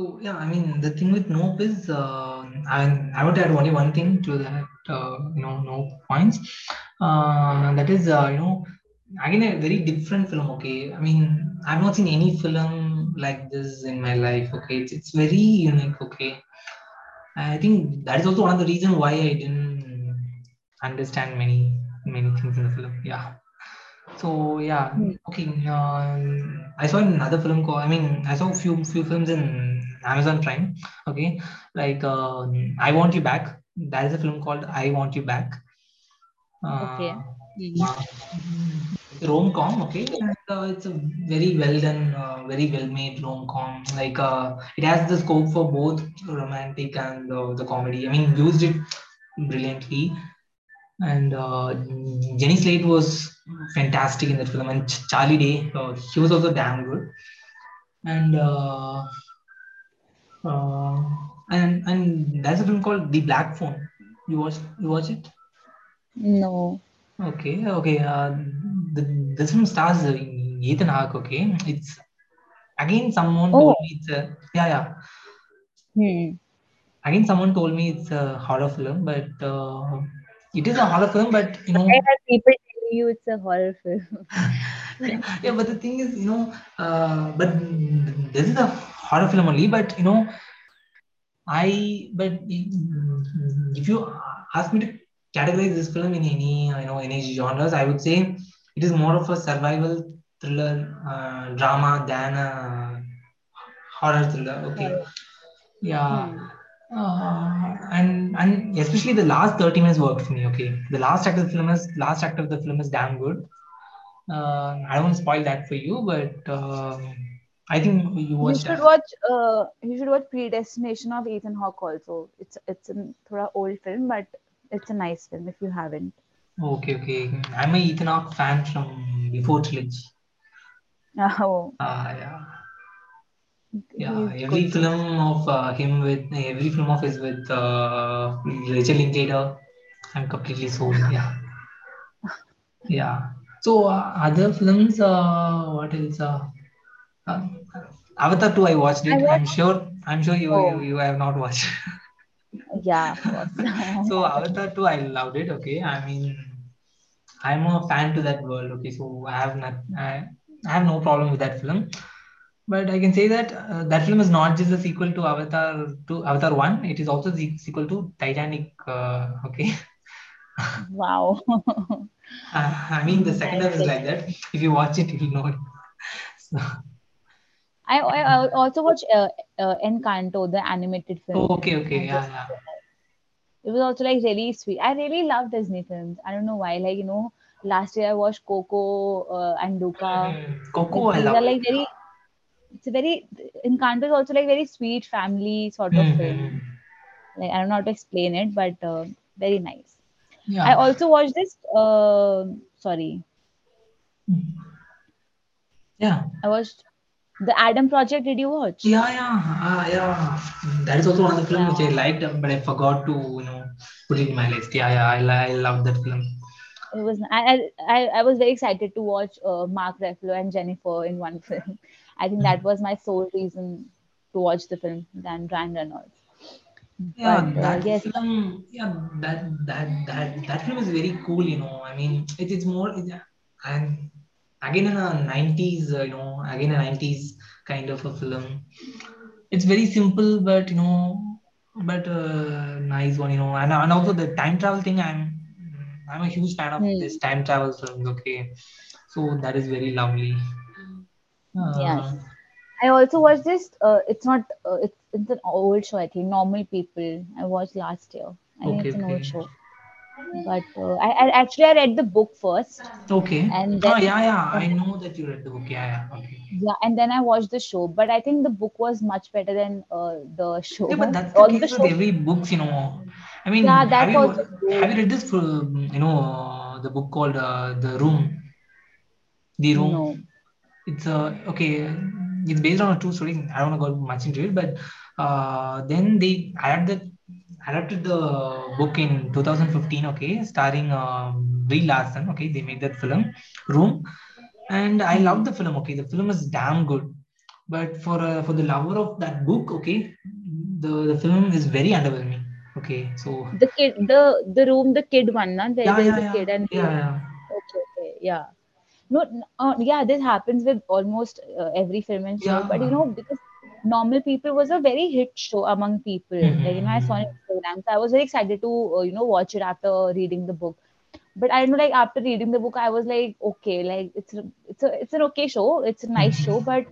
So yeah, I mean the thing with Nope is uh, I I would add only one thing to that uh, you know Nope points. Uh, that is uh, you know again a very different film. Okay, I mean I've not seen any film like this in my life. Okay, it's it's very unique. Okay, I think that is also one of the reason why I didn't understand many many things in the film. Yeah. So yeah, Hmm. okay. Um, I saw another film called. I mean, I saw a few few films in Amazon Prime. Okay, like um, I Want You Back. That is a film called I Want You Back. Okay. Uh, Hmm. uh, rom com. Okay, and uh, it's a very well done, uh, very well made rom com. Like uh, it has the scope for both romantic and uh, the comedy. I mean, used it brilliantly and uh, Jenny Slate was fantastic in that film, and Charlie Day, uh, he was also damn good. And uh, uh, and and there's a film called The Black Phone. You watch you watch it? No. Okay, okay. Uh, the this film stars uh, Ethan Hawke. Okay, it's again someone told Oh. me it's a yeah yeah. Hmm. Again, someone told me it's a horror film, but uh, it is a horror film. But you know, I had people telling you it's a horror film. yeah, but the thing is, you know, uh, but this is a horror film only. But you know, I but if you ask me to categorize this film in any you know any genres, I would say it is more of a survival thriller uh, drama than a horror thriller. Okay, yeah. Uh, and and especially the last 30 minutes worked for me. Okay, the last act of the film is last act of the film is damn good. Uh, I to spoil that for you, but um I think you You watched should that. watch. Uh, you should watch Predestination of Ethan Hawke also. It's it's a thoda old film, but it's a nice film if you haven't. Okay, okay. I'm a Ethan Hawke fan from before trilogy. Oh, Uh, yeah, yeah. he's Every good. film of uh, him with every film of his with uh, Richard Linklater, I'm completely sold. Yeah, yeah. So uh, other films, uh, what else? Uh, uh, Avatar 2, I watched I it. I'm sure. I'm sure you you, Oh, you have not watched. yeah, so Avatar 2, I loved it. Okay, I mean, I'm a fan to that world. Okay, so I have not, I, I have no problem with that film. But I can say that uh, that film is not just a sequel to Avatar to Avatar One. It is also the sequel to Titanic. Uh, okay, Wow. uh, I mean the second one is like that. If you watch it, you'll know it. So, I I also watched uh, uh, Encanto, the animated oh, film, okay, okay, yeah, it, yeah. it was also like really sweet. I really love Disney films. I don't know why. Like you know, last year I watched Coco uh, and Luca. Like Coco, I love are like very. It's a very Encanto is also like very sweet family sort of Mhm. film. Like I don't know how to explain it, but uh, very nice. Yeah. I also watched this. Uh, sorry, Yeah. I watched the Adam Project. Did you watch? Yeah, yeah, uh, yeah. That is also one of the film Yeah. which I liked, uh, but I forgot to, you know, put it in my list. Yeah, yeah, I, I love that film. It was I, I I was very excited to watch uh, Mark Ruffalo and Jennifer in one film. I think that was my sole reason to watch the film than Ryan Reynolds. Yeah, But uh, that yes, film, yeah, that that that that film is very cool. You know, I mean, it is more, it, and again in a nineties, uh, you know, again a nineties kind of a film. It's very simple, but you know, but uh, nice one. You know, and and also the time travel thing. I'm I'm a huge fan of this hmm, time travel films. Okay, so that is very lovely. yes. Uh, I also watched this. Uh, it's not. Uh, it's it's an old show. I think Normal People. I watched last year. I think okay, it's an old okay. show. But uh, I, I actually I read the book first, Okay. and Oh, then yeah, yeah. I know that you read the book. Yeah, yeah. Okay. yeah, and then I watched the show. But I think the book was much better than uh, the Yeah, but show. that's the Although the case with show, every books, you know. I mean, yeah, have that's you have you read this for you know uh, the book called uh, The Room? The Room. No. It's uh, okay. It's based on a true story. I don't want to go much into it, but uh, then they adapted adapted the book in 2015. Okay, starring um, Brie Larson. Okay, they made that film Room, and I loved the film. Okay, the film is damn good but for uh, for the lover of that book, okay, the the film is very underwhelming. Okay, so The kid, the the room, the kid one, na? There, yeah, there is yeah, a yeah, kid and yeah, yeah. okay, okay, yeah. No, uh, yeah, this happens with almost uh, every film and show. But you know, because Normal People was a very hit show among people. Like you know, I saw on Mm-hmm. Instagram, so I was very excited to uh, you know watch it after reading the book. But I know, like after reading the book, I was like, okay, like it's it's a it's an okay show. It's a nice show, but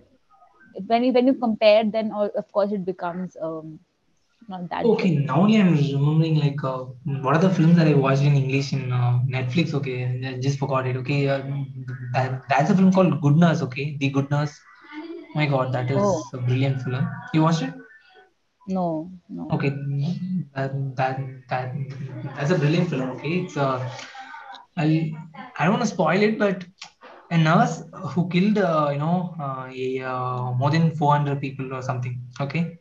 when you when you compare, then uh, of course it becomes um not that Okay, good. now I'm remembering like uh, what are the films that I watched in English in uh, Netflix. Okay, I just forgot it. Okay, uh, that that's a film called goodness Okay, The Good Nurse. My God, that is Oh a brilliant film. You watched it? no, no. Okay, that that that that's a brilliant film. Okay, it's uh, I I don't want to spoil it, but a nurse who killed uh, you know uh, a, uh, more than 400 people or something. Okay,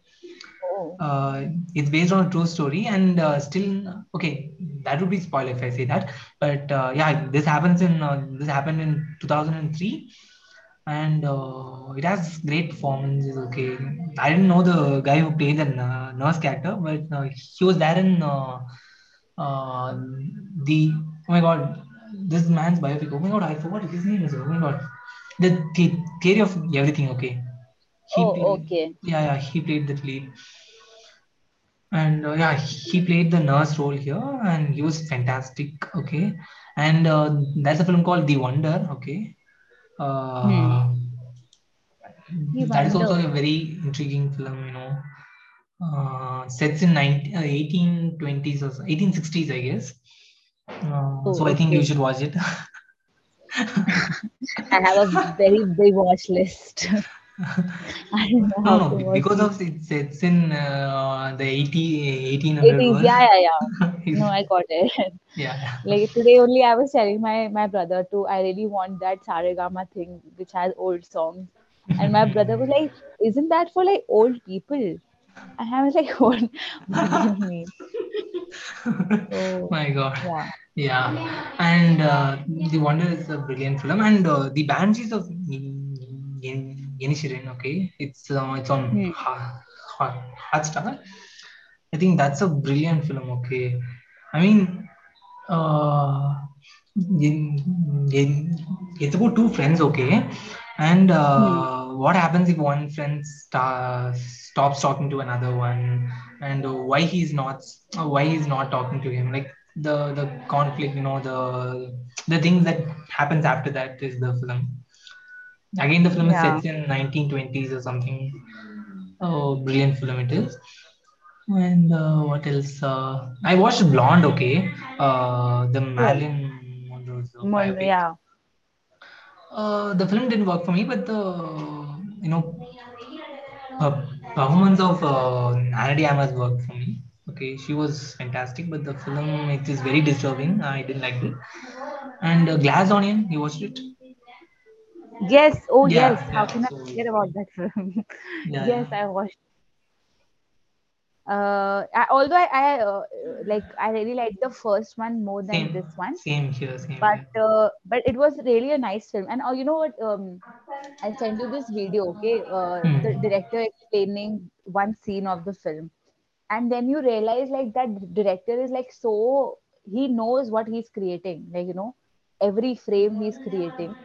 Oh, uh, it's based on a true story and uh, still okay that would be spoiler if i say that but uh, yeah this happens in uh, this happened in 2003 and uh, it has great performances okay. I didn't know the guy who played the uh, nurse character but uh, he was there in uh, uh, the oh my god this man's biopic. Oh my god i forgot his name is. Oh my god. The, the theory of everything okay. He oh, played okay. yeah yeah he played that lead. And uh, yeah he played the nurse role here and he was fantastic okay. And uh, that's a film called the wonder okay. Uh, that is also a very intriguing film you know. Uh, sets in 19, uh, 1820s or 1860s i guess. Uh, so Oh, i think you should watch it. I have a very big watch list. I don't know no no to be- watch because of it's it's in uh, the 80 It 1800 is, world yeah, yeah, yeah. No, I got it. yeah Like today only I was telling my my brother to I really want that Saregama thing which has old songs. And my brother was like, Isn't that for like old people? And I was like, What what do you mean? So my god yeah. Yeah, and uh, The Wonder is a brilliant film, and uh, The Banshees of Inisherin, okay, it's uh, it's on. Ha- Ha- Hotstar. I think that's a brilliant film, okay. I mean, uh, it's about two friends, okay, and uh, what happens if one friend stops talking to another one, and why he's not why he's not talking to him, like the the conflict, you know, the the things that happens after that is the film. Again, the film is set in 1920s or something. Oh, brilliant film it is. And uh, what else? Uh, I watched Blonde, okay. Uh, the Marilyn Monroe's uh, yeah. Uh, the film didn't work for me, but the you know uh, performance of uh, Ana de Armas worked for me. Okay, she was fantastic, but the film it is very disturbing. I didn't like it. And uh, Glass Onion, you watched it? Yes, oh yes. Yeah, How yeah. can I So forget about that film? yeah, Yes, yeah. I watched Uh, I, although I, I uh, like I really like the first one more than Same, this one, same here, same but here. uh, but it was really a nice film. And uh, you know what? Um, I sent you this video, okay? Uh, the Hmm. director explaining one scene of the film, and then you realize like that director is like so he knows what he's creating, like you know, every frame he's creating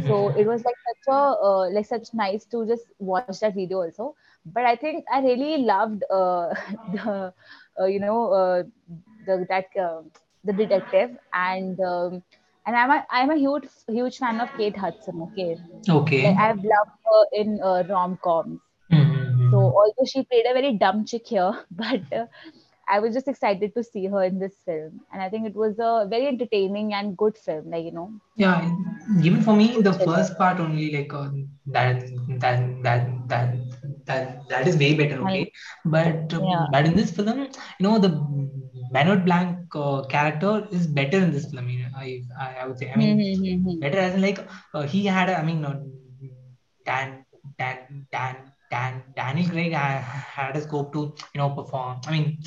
so it was like such a uh, like such nice to just watch that video also. But i think i really loved uh, the uh, you know uh, the that uh, the detective. And um, and i'm a i'm a huge huge fan of kate hudson okay? Like Okay. i've loved her in uh, rom-coms. So Mhm. although she played a very dumb chick here but uh, i was just excited to see her in this film and i think it was a very entertaining and good film like you know Yeah, even for me, the first part only like uh, that that that that that that is way better. Okay, but yeah um, but in this film, you know, the Benoit Blanc uh, character is better in this film. I, I I would say. I mean, hmm, hmm, hmm. better as in like uh, he had. a- I mean, uh, Dan Dan Dan Dan Daniel Craig had a scope to you know perform. I mean,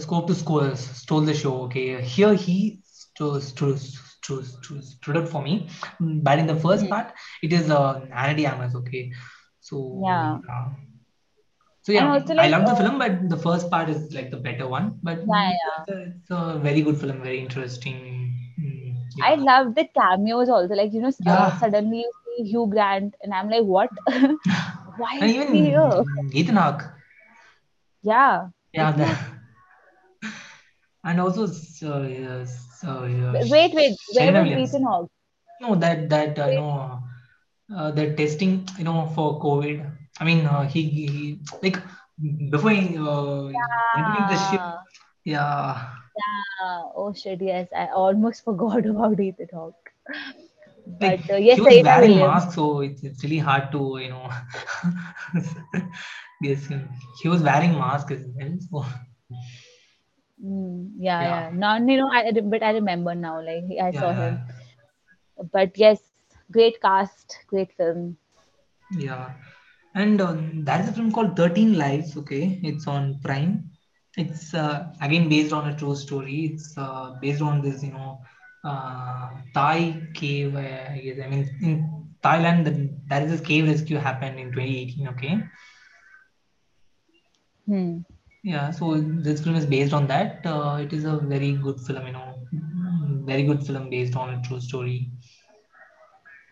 scope to score stole the show. Okay, here he stood stood stood, stood, stood up for me. Mm, But in the first Hmm. part, it is uh, Ana de Armas. Okay, So Yeah. yeah. So yeah, also I like love the uh, film, but the first part is like the better one. But yeah, yeah. it's a, it's a very good film, very interesting. Mm, I love the cameos also. Like, you know, uh, yeah, suddenly you see Hugh Grant, and I'm like, what? Why and is he here? even Ethan Hawke. Yeah, Yeah, Ethan the, Hawke. And also so, yes, so, yeah, Wait, wait, where Serena was Williams. Ethan Hawke? No, that that uh, you know uh, the testing you know for COVID. I mean, uh, he, he like before he uh, entering the ship. yeah, Yeah, yeah. Oh shit, yes, I almost forgot about Ethan Hawke. like But uh, he yes, was Serena wearing Williams. mask, so it's it's really hard to you know him. He was wearing mask as well. So Mm, yeah, yeah, yeah. Now, you know, I, I- but I remember now. Like, I yeah, saw him. But yes, great cast, great film. yeah. And uh, there is a film called Thirteen Lives. Okay, it's on Prime. It's uh, again based on a true story. It's uh, based on this, you know, uh, Thai cave. Uh, I guess I mean in Thailand, the, there is this cave rescue happened in 2018. Okay, Hmm. Yeah. So this film is based on that. Uh, it is a very good film. You know, very good film based on a true story.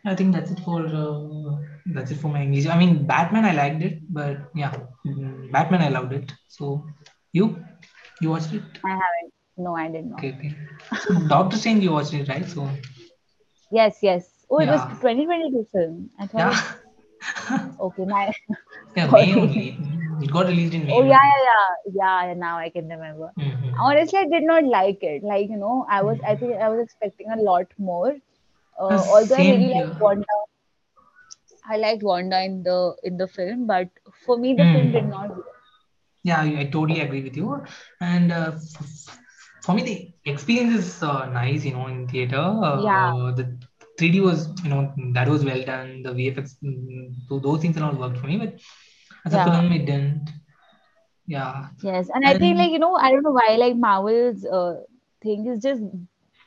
I think that's it for uh, that's it for my English. I mean, Batman. I liked it, but yeah, mm, Batman. I loved it. So you, you watched it? I haven't. No, I did not. Okay, okay. So Doctor Strange, you watched it, right? So Yes, yes. Oh, it was yeah, 2022 film. I thought yeah, okay. My yeah. May only. It got released in May Oh yeah, yeah, yeah, yeah. Now I can remember. Mm-hmm. Honestly, I did not like it. Like you know, I was. I Mm-hmm. think I was expecting a lot more. Uh, Uh, although I really like. Wanda. I liked Wanda in the in the film, but for me, the film did Mm. not. work. Yeah, I, totally agree with you. And uh, for me, the experience is uh, nice. You know, in theater, Yeah, uh, the 3D was, you know, that was well done. The VFX, mm, so those things are not worked for me. But as a yeah. film, it didn't. Yeah, Yes, and I think like you know I don't know why like Marvel's uh, thing is just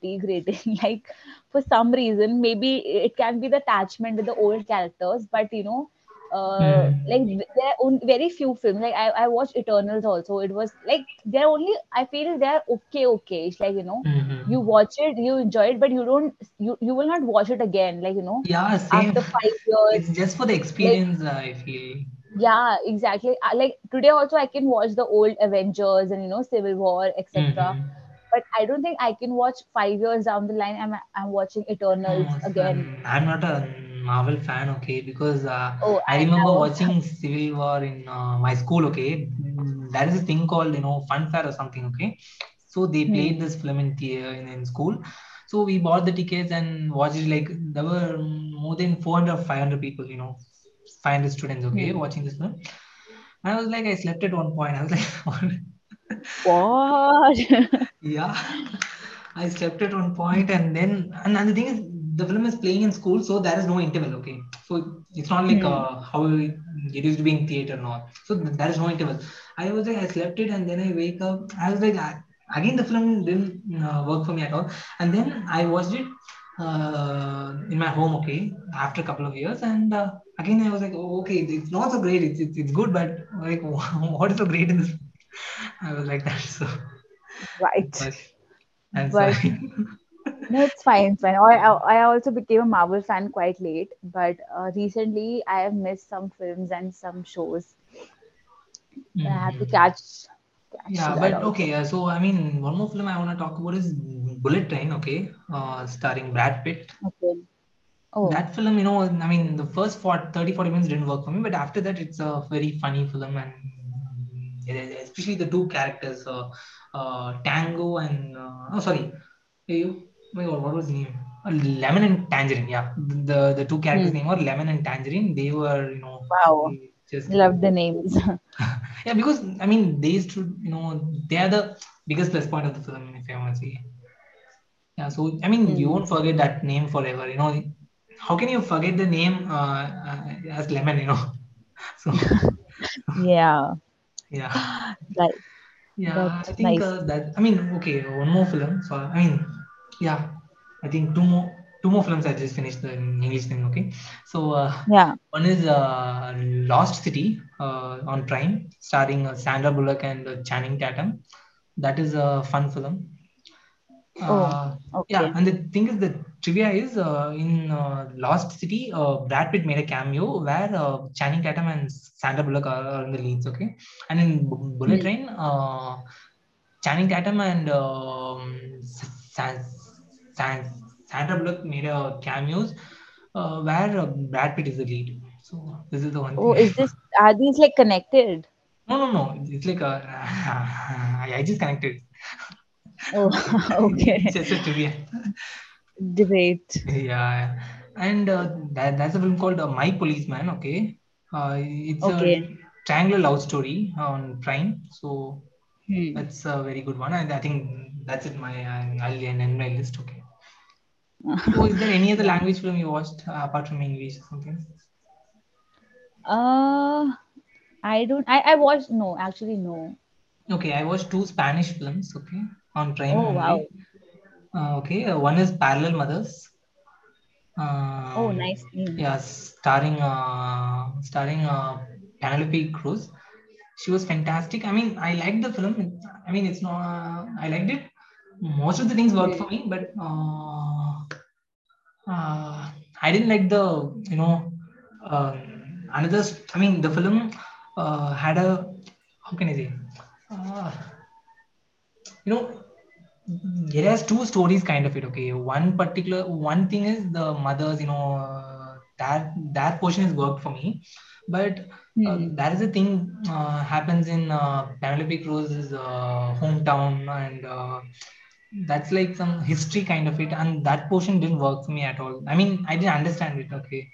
degrading. like for some reason, maybe it can be the attachment with the old characters, but you know, uh, mm, like there are on- very few films. Like I I watched Eternals also. It was like they're only I feel they're okay okay. It's like you know you mm-hmm. watch it, you enjoy it, but you don't you you will not watch it again. Like you know yeah, same. after five years. It's just for the Like experience. I feel. Yeah, exactly. Like today also I can watch the old Avengers and you know Civil War, etc. Mm-hmm. But I don't think I can watch five years down the line. I'm I'm watching Eternals No, again. I'm, not a Marvel fan, okay, because uh, Oh, I I remember know. watching Civil War in uh, my school, okay. There is a thing called, you know, fun fair or something, okay. So they Hmm. played this film in the in, in school. So we bought the tickets and watched it. Like there were more than 400 or 500 people, you know, 500 students, okay, Hmm. watching this film. I was like, I slept at one point. I was like, what? Yeah, I slept at one point, and then and, and the thing is, the film is playing in school, so there is no interval. Okay, so it's not like Hmm. uh, how it used to be in theater now. So th- there is no interval. I was like, I slept it, and then I wake up. I was like, I, again, the film didn't uh, work for me at all. And then I watched it uh, in my home. Okay, after a couple of years, and uh, again I was like, oh, okay, it's not so great. It's it's, it's good, but like, what is so great in this? I was like that. So. Right. Gosh, I'm But no, it's fine. It's fine. I, I also became a Marvel fan quite late, but uh, recently I have missed some films and some shows. I have to Mhm. catch catch Yeah, but okay. Uh, so I mean, one more film I want to talk about is Bullet Train. Okay, uh, starring Brad Pitt. Okay. Oh. That film, you know, I mean, the first 40, 30, 40 minutes didn't work for me, but after that, it's a very funny film, and especially the two characters, uh, uh, Tango and uh, oh, sorry, hey, you, oh my God, what was the name? Uh, Lemon and Tangerine. Yeah, the the two characters' Hmm. name were Lemon and Tangerine. They were, you know, Wow. Just Love the names. yeah, because I mean, they used to, you know, they are the biggest plus point of the film, if I want to say. Yeah, so I mean, you Hmm. won't forget that name forever. You know, how can you forget the name uh, uh, as Lemon? You know, so Yeah. yeah, like yeah. I think nice. uh, that. I mean, okay, one more film. So I mean, yeah, I think two more, two more films I just finished the English thing. Okay, so uh, Yeah. one is uh, Lost City uh, on Prime, starring uh, Sandra Bullock and uh, Channing Tatum. That is a fun film. Oh, Uh, yeah, and the thing is, the trivia is uh, in uh, Lost City, uh, Brad Pitt made a cameo where uh, Channing Tatum and Sandra Bullock are, are in the leads. Okay, and in Bu- Bullet Hmm. Train, uh, Channing Tatum and um, San, San, Sandra Bullock made a cameos uh, where uh, Brad Pitt is the lead. So this is the one Oh, is this are these like connected? no, no, no. It's like a, I just connected. Oh, okay. It's just a trivia. Great. Yeah, and uh, that that's a film called uh, My Policeman. Okay, uh, it's Okay. a triangular love story on Prime. So Hmm. that's a very good one, and I think that's it. My uh, I'll end my list. Okay. So is there any other language film you watched uh, apart from English or something? Uh, I don't. I I watched. No, actually, no. Okay, I watched two Spanish films. Okay, on Prime Oh, wow. Uh, okay, uh, one is Parallel Mothers. Oh, Um, nice yeah, starring uh, starring uh, Penelope Cruz. She was fantastic. I mean, I liked the film. I mean, it's not. Uh, I liked it. Most of the things worked for me, but uh, uh, I didn't like the you know um, another. I mean, the film uh, had a how can I say? Uh, you know it has two stories kind of it okay one particular one thing is the mothers you know uh, that that portion has worked for me but uh, Hmm. that is a thing uh, happens in uh, Penelope Cruz's uh, hometown and uh, that's like some history kind of it and that portion didn't work for me at all I mean I didn't understand it okay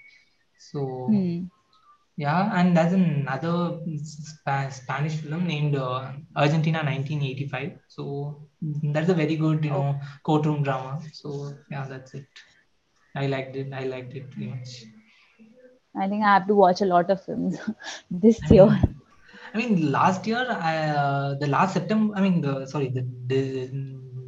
so Hmm. yeah, and there's another Spa- Spanish film named uh, Argentina 1985. So that's a very good, you know, courtroom drama. So yeah, that's it. I liked it. I liked it pretty much. I think I have to watch a lot of films this I year. mean, I mean, last year, I, uh, the last September, I mean, the sorry, the, the,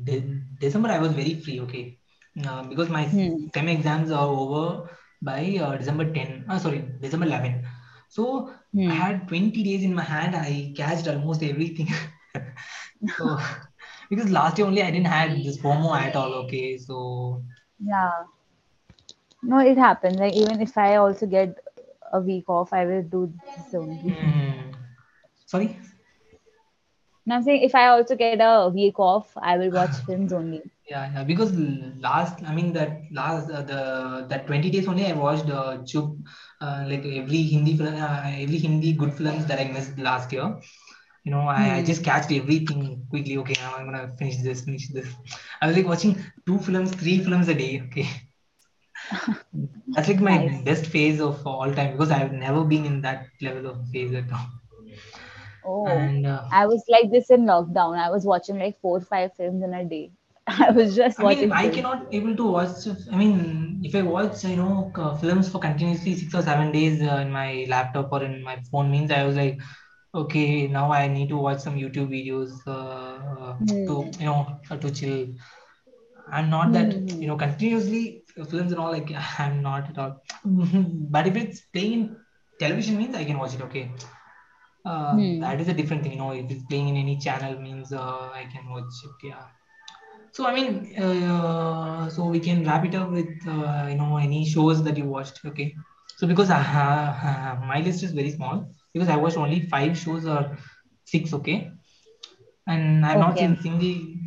the December, I was very free. Okay, uh, because my Hmm. SEM exams are over by uh, December 10. Uh, sorry, December 11. So I Hmm. had 20 days in my hand. I catched almost everything. so because last year only I didn't had this FOMO at all. Okay, so Yeah. No, it happens. Like even if I also get a week off, I will do this only. mm, sorry. Now I'm saying if I also get a week off, I will watch films only. Yeah, yeah, because last, I mean that last uh, the that 20 days only I watched uh, Chup, uh, like every Hindi film, uh, every Hindi good films that I missed last year. You know, I, I Hmm. just catched everything quickly. Okay, now I'm gonna finish this, finish this. I was like watching two films, three films a day. Okay, that's like my Nice. best phase of all time because I've never been in that level of phase at all. Oh, And uh, I was like this in lockdown. I was watching like four, five films in a day. I was just I mean, I films. cannot able to watch. I mean, if I watch, you know, films for continuously six or seven days uh, in my laptop or in my phone, means I was like, okay, now I need to watch some YouTube videos uh, to, Hmm. you know, uh, to chill. I'm not that, Hmm. you know, continuously uh, films and all. Like, I'm not at all. but if it's playing television, means I can watch it. Okay, uh, Hmm. that is a different thing. You know, if it's playing in any channel, means uh, I can watch it. Yeah. So I mean, uh, so we can wrap it up with uh, you know any shows that you watched. Okay. So because I ha- my list is very small because I watched only five shows or six. Okay, and I've not Okay. seen single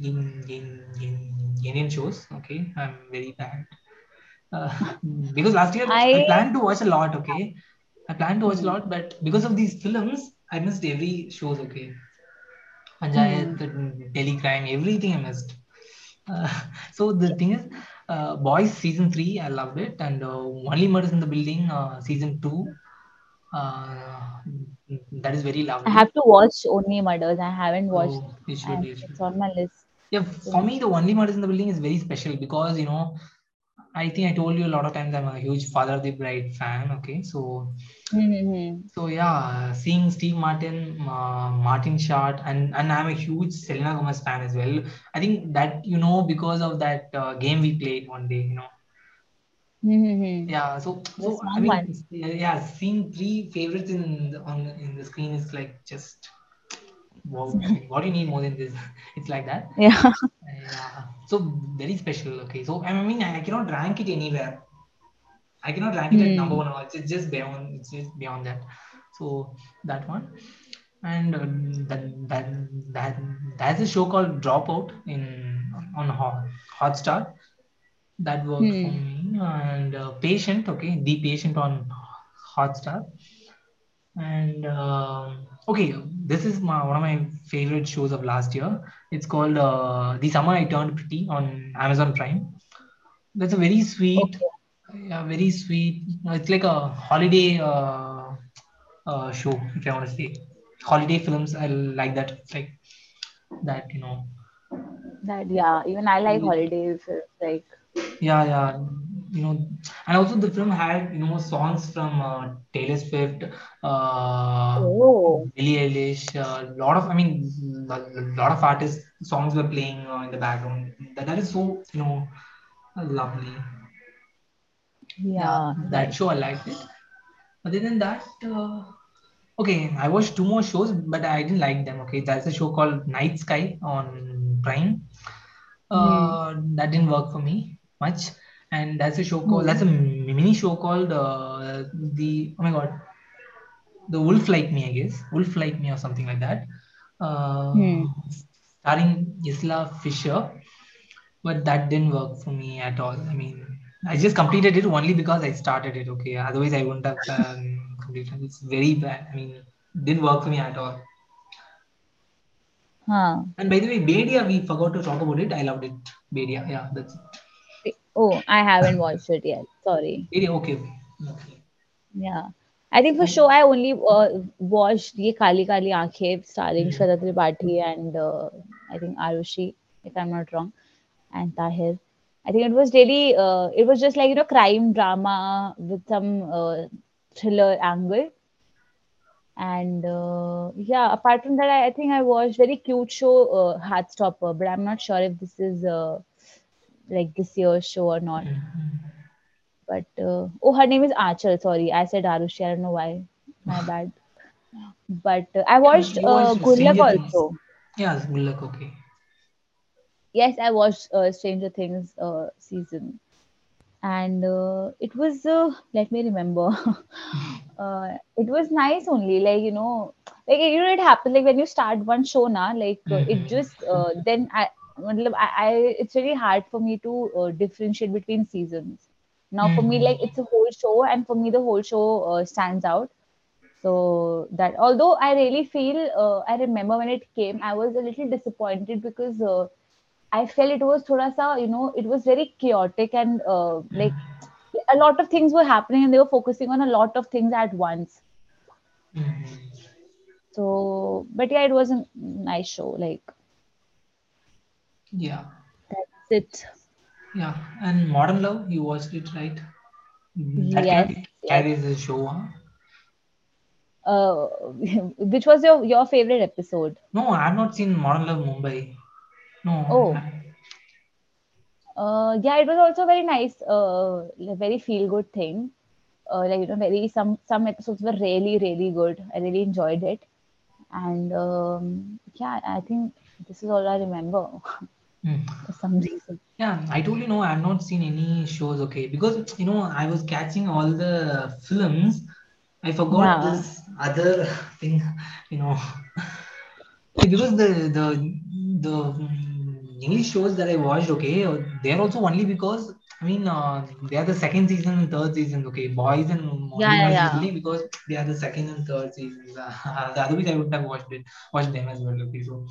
in, in, in Indian shows. Okay, I'm very bad. Uh, because last year I I planned to watch a lot. Okay, I planned to watch a lot, but because of these films, I missed every shows. Okay. Panchayat, Delhi Crime, everything I missed. Uh, so the thing is, uh, Boys season three, I loved it, and uh, Only Murders in the Building uh, season two, uh, that is very loved. I have to watch Only Murders. I haven't watched, So you should, you should. it's on my list. Yeah, for me, the Only Murders in the Building is very special because you know, I think I told you a lot of times I'm a huge Father of the Bride fan. Okay, so hmm. so yeah, seeing Steve Martin, uh, Martin Short, and and I'm a huge Selena Gomez fan as well. I think that you know because of that uh, game we played one day, you know. Mm-hmm. Yeah, so so I mean, one. yeah, yeah, seeing three favorites in the- on in the screen is like just wow. I mean, what do you need more than this? It's like that. Yeah. Yeah. So very special. Okay. So I mean, I cannot rank it anywhere. I cannot rank it at number Hmm. one. It's just beyond. It's just beyond that. So that one, and uh, that that that there's a show called Dropout in on Hot Hotstar that worked for Hmm. me, and uh, Patient. Okay, The Patient on Hotstar, and um, okay, this is my one of my favorite shows of last year. It's called uh, The Summer I Turned Pretty on Amazon Prime. That's a very sweet, Okay. Yeah, very sweet. uh, It's like a holiday uh, uh, show, if I want to say. Holiday films, I like that. It's like that, you know. That yeah. Even I like holidays. Like Yeah, yeah. You know, and also the film had, you know, songs from uh, Taylor Swift, uh, oh Billie Eilish, a lot of, I mean, a lot of artists' songs were playing uh, in the background. That, that is so, you know, lovely. Yeah, yeah. that show I liked it. Other than that, uh, okay, I watched two more shows, but I didn't like them. Okay, that's a show called Night Sky on Prime. Uh, that didn't work for me much. And that's a show called that's Hmm. a mini show called uh, the oh my god, the Wolf Like Me, I guess, Wolf Like Me or something like that. Uh, Hmm. starring Isla Fisher, but that didn't work for me at all. I mean, I just completed it only because I started it. Okay, otherwise I wouldn't have um, completed. it. It's very bad. I mean, didn't work for me at all. Huh. And by the way, Bhediya, we forgot to talk about it. I loved it. Bhediya, yeah, that's it. Oh, I haven't watched it yet. Sorry. Bhediya, okay. okay. Yeah. I think for sure I only uh, watched Ye Kali Kali Aankhein starring Hmm. Shraddha Tripathi and uh, I think Arushi, if I'm not wrong, and Tahir. I think it was really, uh, it was just like, you know, crime drama with some uh, thriller angle. And uh, yeah, apart from that, I, I think I watched very cute show, uh, Heartstopper, but I'm not sure if this is uh, like this year's show or not. Mhm. But uh, oh, her name is Archer. Sorry, I said Arushi. I don't know why. My bad. But uh, I watched uh, watched Good Luck also. Yeah, good luck. Okay. Yes, I watched uh, Stranger Things uh, season, and uh, it was. Uh, let me remember. uh, it was nice only, like you know, like you know, it happened like when you start one show now, like uh, it Mhm. just uh, then I, I, I, it's really hard for me to uh, differentiate between seasons. Now for me, like Mhm. it's a whole show, and for me the whole show uh, stands out. So that although I really feel, uh, I remember when it came, I was a little disappointed because uh, I felt it was thoda sa, you know, it was very chaotic and uh, like a lot of things were happening and they were focusing on a lot of things at once. Mhm. So, but yeah, it was a nice show. Like Yeah, that's it. yeah. And Modern Love, you watched it, right? Mm, That Yes, carries yes. the show, huh? Uh, which was your your favorite episode? No, I've not seen Modern Love Mumbai. No. Oh, uh, yeah, it was also very nice. Uh, very feel good thing. Uh, like you know, very some some episodes were really really good. I really enjoyed it, and um, yeah, I think this is all I remember Mm. for some reason. Yeah, I totally know. I've not seen any shows, okay, because you know I was catching all the films. I forgot Yeah. this other thing, you know, because the the the English shows that I watched, okay, uh, they're also only because I mean uh, they are the second season and third season, okay, boys and Yeah, only yeah, yeah. usually because they are the second and third seasons. Otherwise, I wouldn't have watched it, watched them as well, okay. So,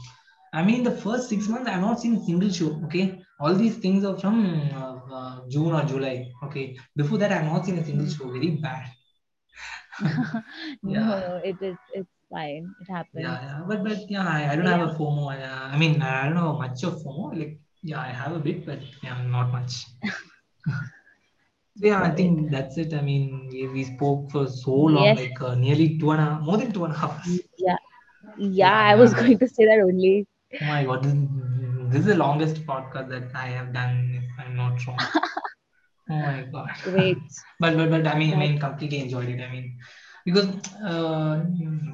I mean, the first six months, I've not seen a single show, okay. All these things are from uh, uh, June or July, okay. Before that, I've not seen a single show. Very bad. Yeah. no, it is it's fine. It happened. Yeah, yeah, but but yeah, I, I don't But have a FOMO. Uh, I mean, I don't know much of FOMO. Like, yeah, I have a bit, but yeah, not much. Yeah, I think that's it. I mean, we, we spoke for so long, Yes, like uh, nearly two and a more than two and a half hours. yeah, yeah. Yeah, I was going to say that only. Oh my God, this, this is the longest podcast that I have done, if I'm not wrong. Oh my god. Great. but but but I mean I mean completely enjoyed it. I mean because uh,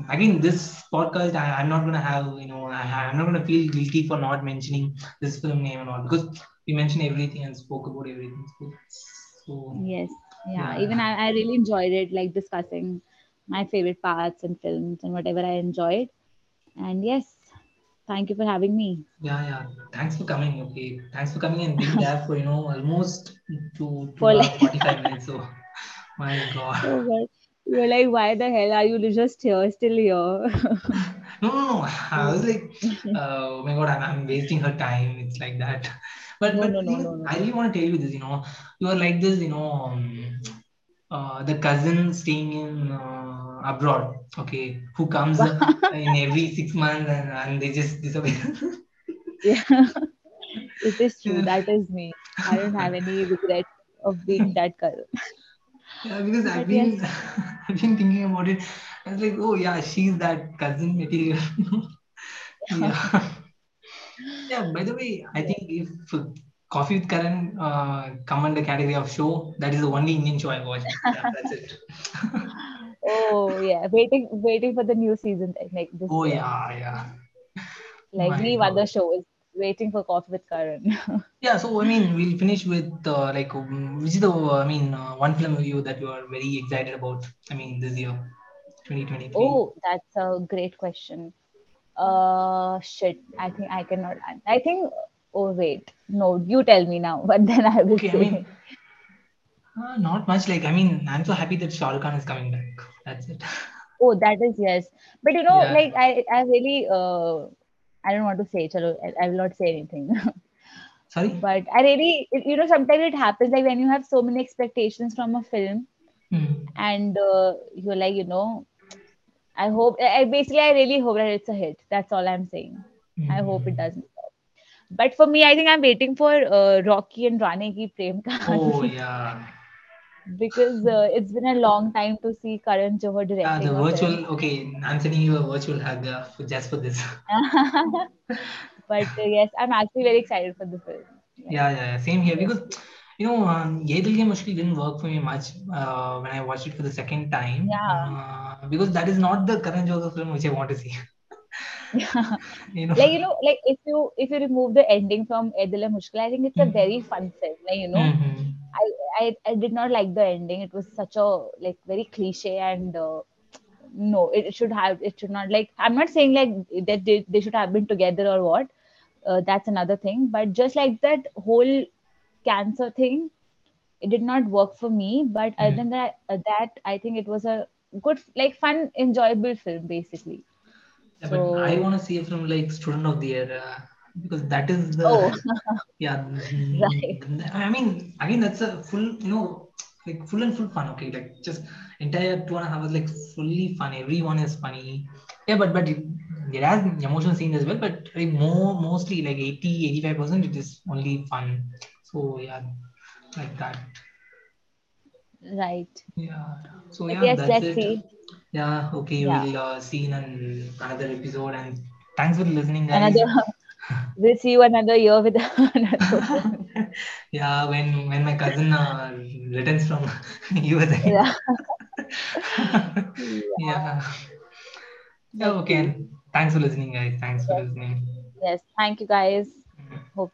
again this podcast I, I'm not gonna have you know I, I'm not gonna feel guilty for not mentioning this film name and all because we mentioned everything and spoke about everything. So, yes, yeah. yeah Even I, I really enjoyed it, like discussing my favorite parts and films and whatever I enjoyed. And yes, thank you for having me. yeah yeah. Thanks for coming. Okay, thanks for coming and being there for you know almost two two For like, forty five minutes. So my god. oh god, you're like, why the hell are you just here, still here? No, no, no. I was like, uh, oh my God, I'm, I'm wasting her time. It's like that. But No, but no, no, you, no, I really want to tell you this. You know, you are like this. You know, um, uh, the cousin staying in uh, abroad. Okay, who comes in every six months and, and they just disappear. Yeah, it is true. That is me. I don't have any regret of being that girl. Yeah, because I've But yes, been I've been thinking about it. I was like, oh yeah, she's that cousin material. yeah. Yeah, by the way, I think if Coffee with Karan uh, come under category of show, that is the only Indian show I watch. Yeah, that's it. Oh yeah, waiting, waiting for the new season like like this oh year. yeah, yeah. Like My leave God. other shows, waiting for Coffee with Karan. Yeah, so I mean, we'll finish with uh, like um, which is the uh, I mean uh, one film review that you are very excited about. I mean this year, 2023. Oh, that's a great question. Uh, shit. I think I cannot. I think. Oh wait, no. You tell me now, but then I will Okay, I mean uh, not much. Like I mean, I'm so happy that Shah Rukh Khan is coming back. That's it. Oh, that is yes. But you know, yeah. like I, I really, uh, I don't want to say. Chalo, I, I will not say anything. Sorry. but I really, you know, sometimes it happens like when you have so many expectations from a film, Hmm. and uh, you're like, you know, I hope. I basically, I really hope that it's a hit. That's all I'm saying. I hope it Hmm. doesn't. But for me, I think I'm waiting for uh, Rocky and Rani ki Prem Oh yeah. Because uh, it's been a long time to see Karan Johar the directing a film. virtual. Okay, I'm sending you a virtual hug uh, for, just for this. but uh, yes, I'm actually very excited for the film. Yeah, yeah, yeah, same here because you know, um, Ae Dil Hai Mushkil didn't work for me much uh, when I watched it for the second time Yeah, uh, because that is not the Karan Johar film which I want to see. yeah. you know. Like you know, like if you if you remove the ending from Ae Dil Hai Mushkil, I think it's a very Mm-hmm. fun film. Like you know, Mm-hmm. I I I did not like the ending. It was such a like very cliche and uh, no, it should have it should not like I'm not saying like that they, they should have been together or what. Uh, that's another thing. But just like that whole cancer thing, it did not work for me. But other Mm-hmm. than that, uh, that I think it was a good, like fun, enjoyable film basically. Yeah, but I want to see a film like Student of the Year uh, because that is the oh, yeah. right, mm, I mean, again, that's a full you know like full and full fun. Okay, like just entire two and a half hours like fully fun. Everyone is funny. Yeah, but but it, it has emotional scenes as well. But like more mostly like 80 85 percent it is only fun. So yeah, like that. right. Yeah. So yeah, yes, that's it. see. Yeah. Okay, Yeah, we'll uh, see in an, another episode. And thanks for listening, guys. another. We'll see you another year with another yeah, when when my cousin uh, returns from USA. Yeah, yeah. yeah. Okay. thanks for listening, guys. Thanks for listening. yes. Thank you guys. Mhm. Hope